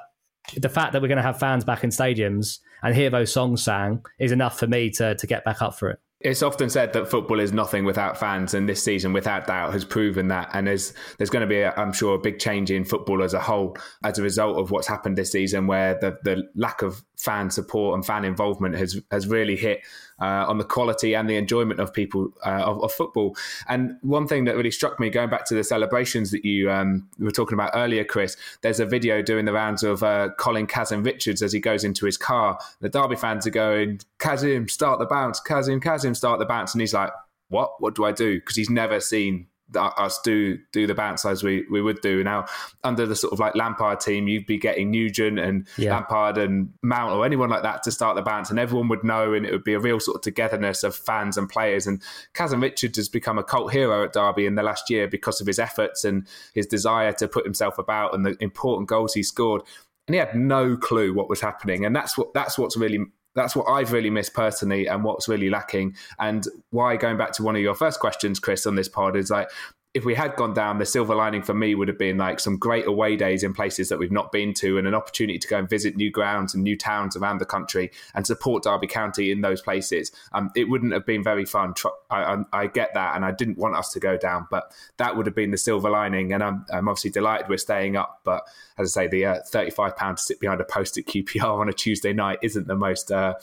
[SPEAKER 5] the fact that we're going to have fans back in stadiums and hear those songs sang is enough for me to, to get back up for it.
[SPEAKER 6] It's often said that football is nothing without fans, and this season, without doubt, has proven that. And there's there's going to be, i I'm sure, a big change in football as a whole as a result of what's happened this season, where the the lack of fan support and fan involvement has has really hit uh, on the quality and the enjoyment of people uh, of, of, football. And one thing that really struck me, going back to the celebrations that you um, were talking about earlier, Chris, there's a video doing the rounds of uh, Colin Kazim Richards as he goes into his car. The Derby fans are going, Kazim, start the bounce, Kazim, Kazim, start the bounce, and he's like, what? What do I do? Because he's never seen us do do the bounce as we, we would do. Now, under the sort of like Lampard team, you'd be getting Nugent and yeah. Lampard and Mount or anyone like that to start the bounce, and everyone would know, and it would be a real sort of togetherness of fans and players. And Kazim Richards has become a cult hero at Derby in the last year because of his efforts and his desire to put himself about and the important goals he scored. And he had no clue what was happening, and that's what that's what's really that's what I've really missed personally and what's really lacking. And why, going back to one of your first questions, Chris, on this pod, is like if we had gone down, the silver lining for me would have been like some great away days in places that we've not been to and an opportunity to go and visit new grounds and new towns around the country and support Derby County in those places. Um, it wouldn't have been very fun. I, I, I, get that, and I didn't want us to go down, but that would have been the silver lining. And I'm, I'm obviously delighted we're staying up. But as I say, the uh, £35 to sit behind a post at QPR on a Tuesday night isn't the most. Uh,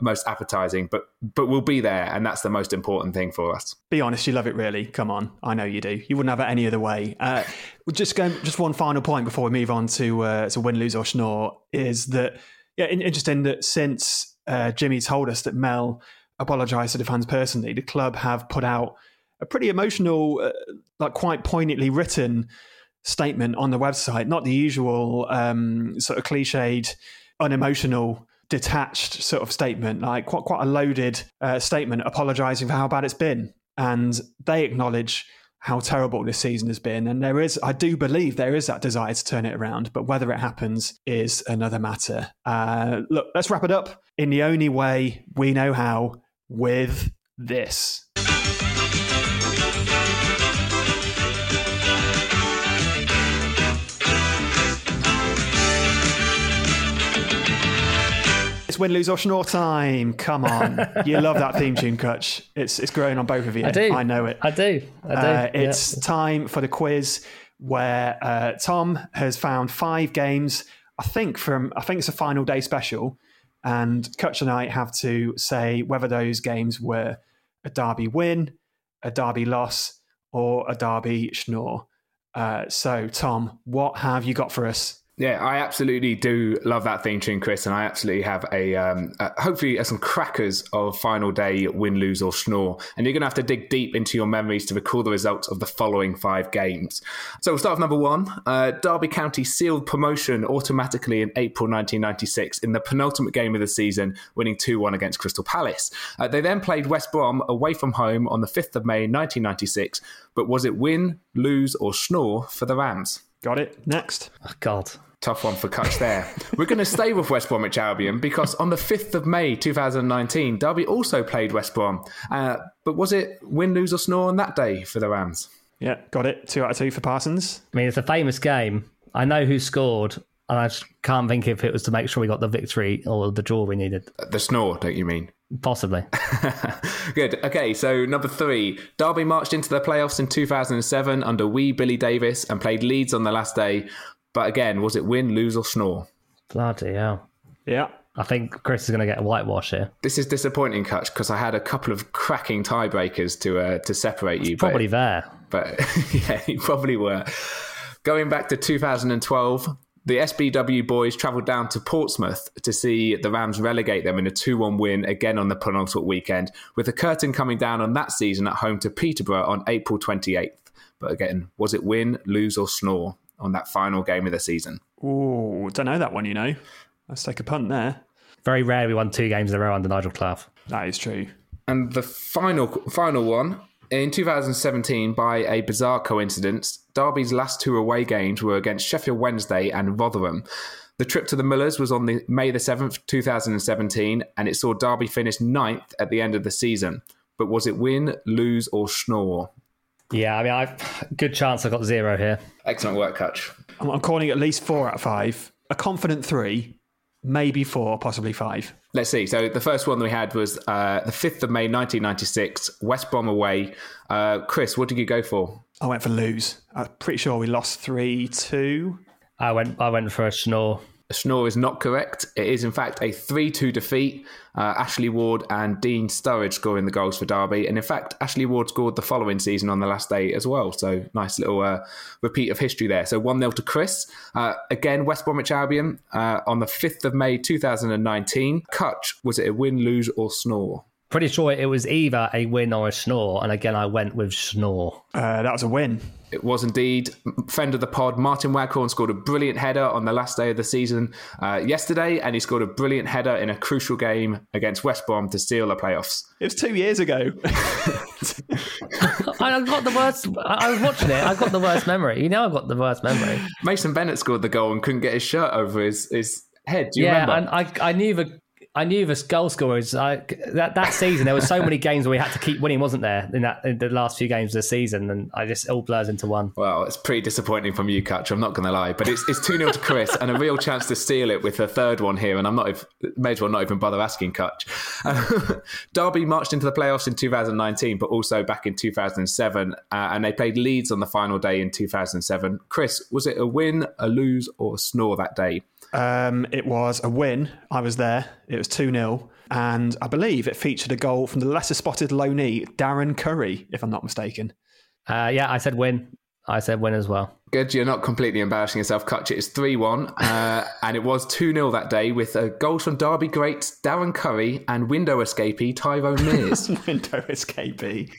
[SPEAKER 6] most appetizing, but but we'll be there, and that's the most important thing for us.
[SPEAKER 4] Be honest, you love it, really. Come on, I know you do. You wouldn't have it any other way. Uh, just going, just one final point before we move on to uh, to win, lose or schnorr is that yeah, interesting that since uh, Jimmy told us that Mel apologised to the fans personally, the club have put out a pretty emotional, uh, like quite poignantly written statement on the website. Not the usual um, sort of cliched, unemotional detached sort of statement, like quite quite a loaded uh, statement, apologising for how bad it's been, and they acknowledge how terrible this season has been. And there is, I do believe, there is that desire to turn it around, but whether it happens is another matter. Uh, look, let's wrap it up in the only way we know how with this. It's win, lose, or schnorr time. Come on. you love that theme tune, Kutch. It's, it's growing on both of you.
[SPEAKER 5] I do.
[SPEAKER 4] I know it.
[SPEAKER 5] I do. I do.
[SPEAKER 4] Uh, it's yeah. time for the quiz where uh, Tom has found five games, I think, from, I think it's a final day special. And Kutch and I have to say whether those games were a Derby win, a Derby loss, or a Derby schnorr. Uh, so, Tom, what have you got for us
[SPEAKER 6] yeah, I absolutely do love that theme tune, Chris, and I absolutely have a um, hopefully uh, some crackers of final day win, lose or schnorr, and you're going to have to dig deep into your memories to recall the results of the following five games. So we'll start with number one. Uh, Derby County sealed promotion automatically in April 1996 in the penultimate game of the season, winning 2-1 against Crystal Palace. Uh, they then played West Brom away from home on the 5th of May 1996, but was it win, lose or schnorr for the Rams?
[SPEAKER 4] Got it. Next.
[SPEAKER 5] Oh, God.
[SPEAKER 6] Tough one for Kutch there. We're going to stay with West Bromwich Albion because on the 5th of May 2019, Derby also played West Brom. Uh, but was it win, lose, or snore on that day for the Rams?
[SPEAKER 4] Yeah, got it. Two out of two for Parsons.
[SPEAKER 5] I mean, it's a famous game. I know who scored, and I just can't think if it was to make sure we got the victory or the draw we needed.
[SPEAKER 6] The snore, don't you mean?
[SPEAKER 5] Possibly.
[SPEAKER 6] Good. Okay, so number three, Derby marched into the playoffs in 2007 under wee Billy Davies and played Leeds on the last day. But again, was it win, lose, or snore?
[SPEAKER 5] Bloody hell.
[SPEAKER 4] Yeah.
[SPEAKER 5] I think Chris is going to get a whitewash here.
[SPEAKER 6] This is disappointing, Kutch, because I had a couple of cracking tiebreakers to uh, to separate you.
[SPEAKER 5] Probably
[SPEAKER 6] but,
[SPEAKER 5] there.
[SPEAKER 6] But yeah, you probably were. Going back to 2012, the SBW boys travelled down to Portsmouth to see the Rams relegate them in a 2 1 win again on the penultimate weekend, with the curtain coming down on that season at home to Peterborough on April 28th. But again, was it win, lose, or snore on that final game of the season?
[SPEAKER 4] Ooh, don't know that one, you know. Let's take a punt there.
[SPEAKER 5] Very rare we won two games in a row under Nigel Clough.
[SPEAKER 4] That is true.
[SPEAKER 6] And the final final one in 2017, by a bizarre coincidence, Derby's last two away games were against Sheffield Wednesday and Rotherham. The trip to the Millers was on the May the 7th, 2017, and it saw Derby finish ninth at the end of the season. But was it win, lose, or snore?
[SPEAKER 5] Yeah, I mean, I've good chance I got zero here.
[SPEAKER 6] Excellent work, Kutch.
[SPEAKER 4] I'm, I'm calling at least four out of five. A confident three, maybe four, possibly five.
[SPEAKER 6] Let's see. So the first one we had was uh, the 5th of May, 1996, West Brom away. Uh, Chris, what did you go for?
[SPEAKER 4] I went for lose. I'm pretty sure we lost 3 2.
[SPEAKER 5] I went, I went for a snore.
[SPEAKER 6] Snore is not correct. It is, in fact, a 3 2 defeat. Uh, Ashley Ward and Dean Sturridge scoring the goals for Derby. And in fact, Ashley Ward scored the following season on the last day as well. So nice little uh, repeat of history there. So 1 0 to Chris. Uh, again, West Bromwich Albion uh, on the 5th of May 2019. Kutch, was it a win, lose, or snore?
[SPEAKER 5] Pretty sure it was either a win or a snore. And again, I went with snore.
[SPEAKER 4] Uh, that was a win.
[SPEAKER 6] It was indeed. Friend of the pod, Martin Waghorn scored a brilliant header on the last day of the season uh, yesterday, and he scored a brilliant header in a crucial game against West Brom to seal the playoffs.
[SPEAKER 4] It was two years ago.
[SPEAKER 5] I got the worst. I was watching it. I got the worst memory. You know, I've got the worst memory.
[SPEAKER 6] Mason Bennett scored the goal and couldn't get his shirt over his, his head. Do you
[SPEAKER 5] yeah,
[SPEAKER 6] remember?
[SPEAKER 5] and I, I knew the. I knew the goal scorers. I, that that season, there were so many games where we had to keep winning, wasn't there? In that in the last few games of the season, and I just all blurs into one.
[SPEAKER 6] Well, it's pretty disappointing from you, Kutch. I'm not going to lie, but it's it's two 0 to Chris, and a real chance to steal it with a third one here. And I'm not may as well not even bother asking Kutch. Derby marched into the playoffs in 2019, but also back in 2007, uh, and they played Leeds on the final day in 2007. Chris, was it a win, a lose, or a snore that day?
[SPEAKER 4] Um, it was a win. I was there. It was 2 0. And I believe it featured a goal from the lesser spotted loanee, Darren Currie, if I'm not mistaken.
[SPEAKER 5] Uh, yeah, I said win. I said win as well.
[SPEAKER 6] Good, you're not completely embarrassing yourself, Kutch. It's 3 1, uh, and it was 2 0 that day with uh, goals from Derby greats Darren Currie and window escapee Tyrone Mears.
[SPEAKER 4] window escapee.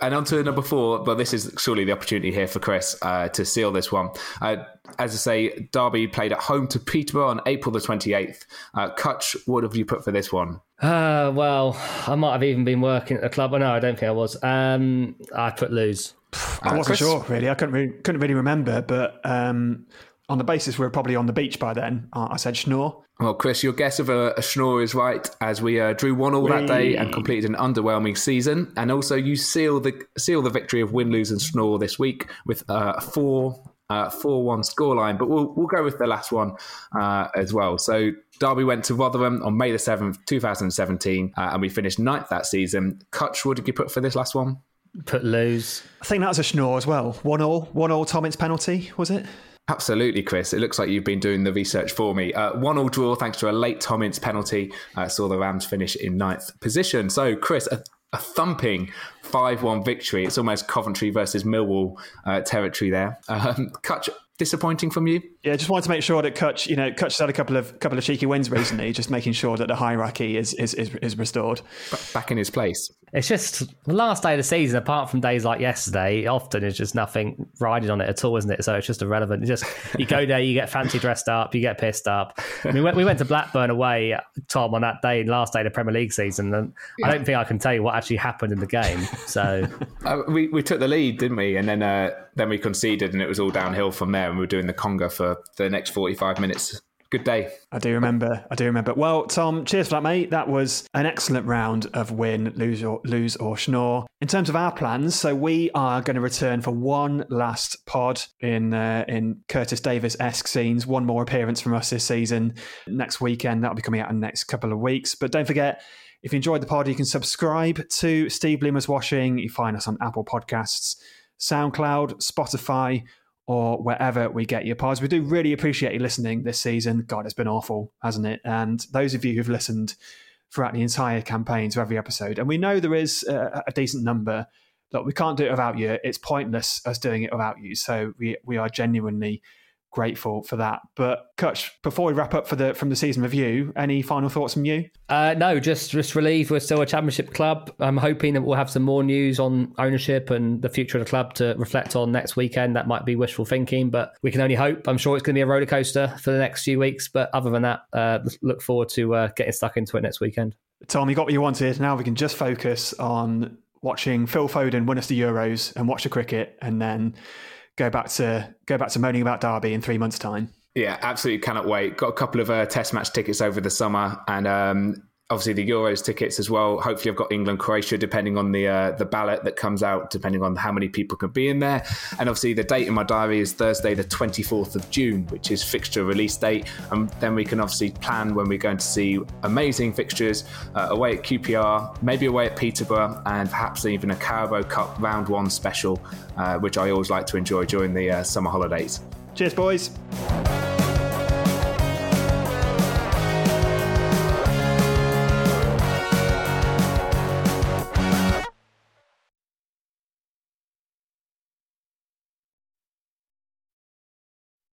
[SPEAKER 6] And on to number four, but this is surely the opportunity here for Chris uh, to seal this one. Uh, as I say, Derby played at home to Peterborough on April the 28th. Uh, Kutch, what have you put for this one?
[SPEAKER 5] Uh, well, I might have even been working at the club. Oh, no, I don't think I was. Um, I put lose.
[SPEAKER 4] I wasn't
[SPEAKER 6] Chris?
[SPEAKER 4] sure, really. I couldn't really, couldn't really remember, but um, on the basis we were probably on the beach by then, uh, I said Schnorr.
[SPEAKER 6] Well, Chris, your guess of a, a snore is right, as we uh, drew one all that day and completed an underwhelming season, and also you seal the seal the victory of win, lose, and snore this week with uh, a four uh, four one scoreline. But we'll we'll go with the last one uh, as well. So Derby went to Rotherham on May the seventh, two thousand seventeen, uh, and we finished ninth that season. Kutch, what did you put for this last one?
[SPEAKER 5] Put lose.
[SPEAKER 4] I think that was a Schnorr as well. One all, one all Tom Ince's penalty, was it?
[SPEAKER 6] Absolutely, Chris. It looks like you've been doing the research for me. Uh, one all draw thanks to a late Tom Ince penalty. Uh, saw the Rams finish in ninth position. So, Chris, a, a thumping 5 1 victory. It's almost Coventry versus Millwall uh, territory there. Um, Kutch, disappointing from you?
[SPEAKER 4] Yeah, just wanted to make sure that Kutch, you know, Kutch had a couple of couple of cheeky wins recently, just making sure that the hierarchy is is is, is restored.
[SPEAKER 6] Back in his place.
[SPEAKER 5] It's just the last day of the season, apart from days like yesterday, often is just nothing riding on it at all, isn't it? So it's just irrelevant. It's just you go there, you get fancy dressed up, you get pissed up. I mean, we went to Blackburn away, Tom, on that day, last day of the Premier League season, and yeah. I don't think I can tell you what actually happened in the game. So
[SPEAKER 6] uh, we we took the lead, didn't we? And then uh, then we conceded, and it was all downhill from there. And we were doing the conga for the next forty five minutes good day.
[SPEAKER 4] I do remember. I do remember. Well, Tom, cheers for that, mate. That was an excellent round of win, lose or lose or schnorr. In terms of our plans, so we are going to return for one last pod in uh, in Curtis Davies esque scenes. One more appearance from us this season next weekend. That'll be coming out in the next couple of weeks. But don't forget. If you enjoyed the pod, you can subscribe to Steve Bloomer's Watching. You find us on Apple Podcasts, SoundCloud, Spotify, or wherever we get your pods. We do really appreciate you listening this season. God, it's been awful, hasn't it? And those of you who've listened throughout the entire campaign to every episode, and we know there is a, a decent number. Look, we can't do it without you. It's pointless us doing it without you. So we we are genuinely grateful for that. But Kutch, before we wrap up for the from the season review, any final thoughts from you?
[SPEAKER 5] Uh, no, just just relieved we're still a championship club. I'm hoping that we'll have some more news on ownership and the future of the club to reflect on next weekend. That might be wishful thinking, but we can only hope. I'm sure it's going to be a roller coaster for the next few weeks. But other than that, uh, look forward to uh, getting stuck into it next weekend.
[SPEAKER 4] Tom, you got what you wanted. Now we can just focus on watching Phil Foden win us the Euros and watch the cricket, and then go back to go back to moaning about Derby in three months' time.
[SPEAKER 6] Yeah, absolutely cannot wait. Got a couple of uh, test match tickets over the summer, and um, obviously the Euros tickets as well. Hopefully, I've got England Croatia, depending on the uh, the ballot that comes out, depending on how many people can be in there. And obviously, the date in my diary is Thursday, the twenty fourth of June, which is fixture release date. And then we can obviously plan when we're going to see amazing fixtures uh, away at QPR, maybe away at Peterborough, and perhaps even a Carabao Cup round one special, uh, which I always like to enjoy during the uh, summer holidays.
[SPEAKER 4] Cheers, boys.